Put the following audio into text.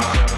time.